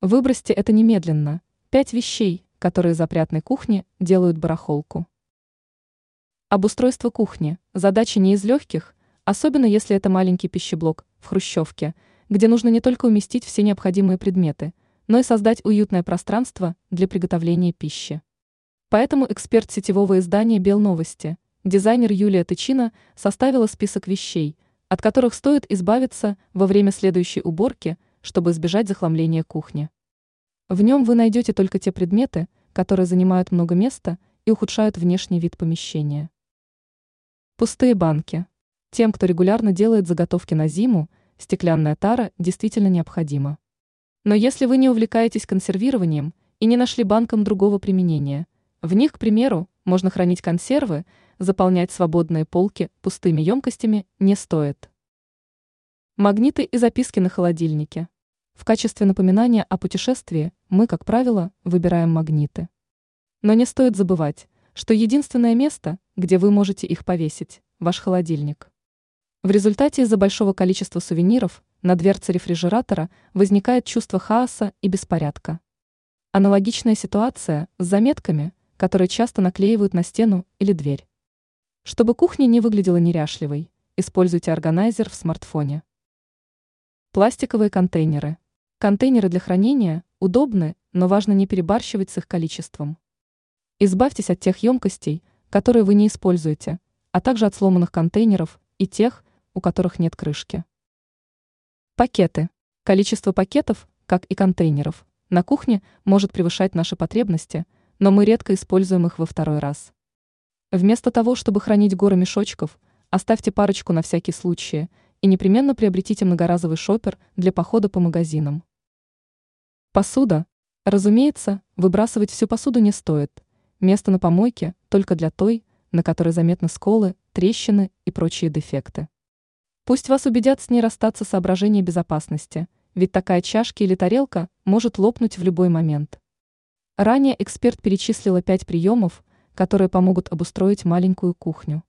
Выбросьте это немедленно. Пять вещей, которые из опрятной кухни делают барахолку. Обустройство кухни – задача не из легких, особенно если это маленький пищеблок в хрущевке, где нужно не только уместить все необходимые предметы, но и создать уютное пространство для приготовления пищи. Поэтому эксперт сетевого издания «Белновости», дизайнер Юлия Тычина составила список вещей, от которых стоит избавиться во время следующей уборки, чтобы избежать захламления кухни. В нем вы найдете только те предметы, которые занимают много места и ухудшают внешний вид помещения. Пустые банки. Тем, кто регулярно делает заготовки на зиму, стеклянная тара действительно необходима. Но если вы не увлекаетесь консервированием и не нашли банкам другого применения, в них, к примеру, можно хранить консервы, заполнять свободные полки пустыми емкостями не стоит. Магниты и записки на холодильнике. В качестве напоминания о путешествии мы, как правило, выбираем магниты. Но не стоит забывать, что единственное место, где вы можете их повесить, ваш холодильник. В результате из-за большого количества сувениров на дверце рефрижератора возникает чувство хаоса и беспорядка. Аналогичная ситуация с заметками, которые часто наклеивают на стену или дверь. Чтобы кухня не выглядела неряшливой, используйте органайзер в смартфоне. Пластиковые контейнеры. Контейнеры для хранения удобны, но важно не перебарщивать с их количеством. Избавьтесь от тех емкостей, которые вы не используете, а также от сломанных контейнеров и тех, у которых нет крышки. Пакеты. Количество пакетов, как и контейнеров, на кухне может превышать наши потребности, но мы редко используем их во второй раз. Вместо того, чтобы хранить горы мешочков, оставьте парочку на всякий случай и непременно приобретите многоразовый шопер для похода по магазинам. Посуда. Разумеется, выбрасывать всю посуду не стоит – Место на помойке только для той, на которой заметны сколы, трещины и прочие дефекты. Пусть вас убедят с ней расстаться соображения безопасности, ведь такая чашка или тарелка может лопнуть в любой момент. Ранее эксперт перечислила пять приемов, которые помогут обустроить маленькую кухню.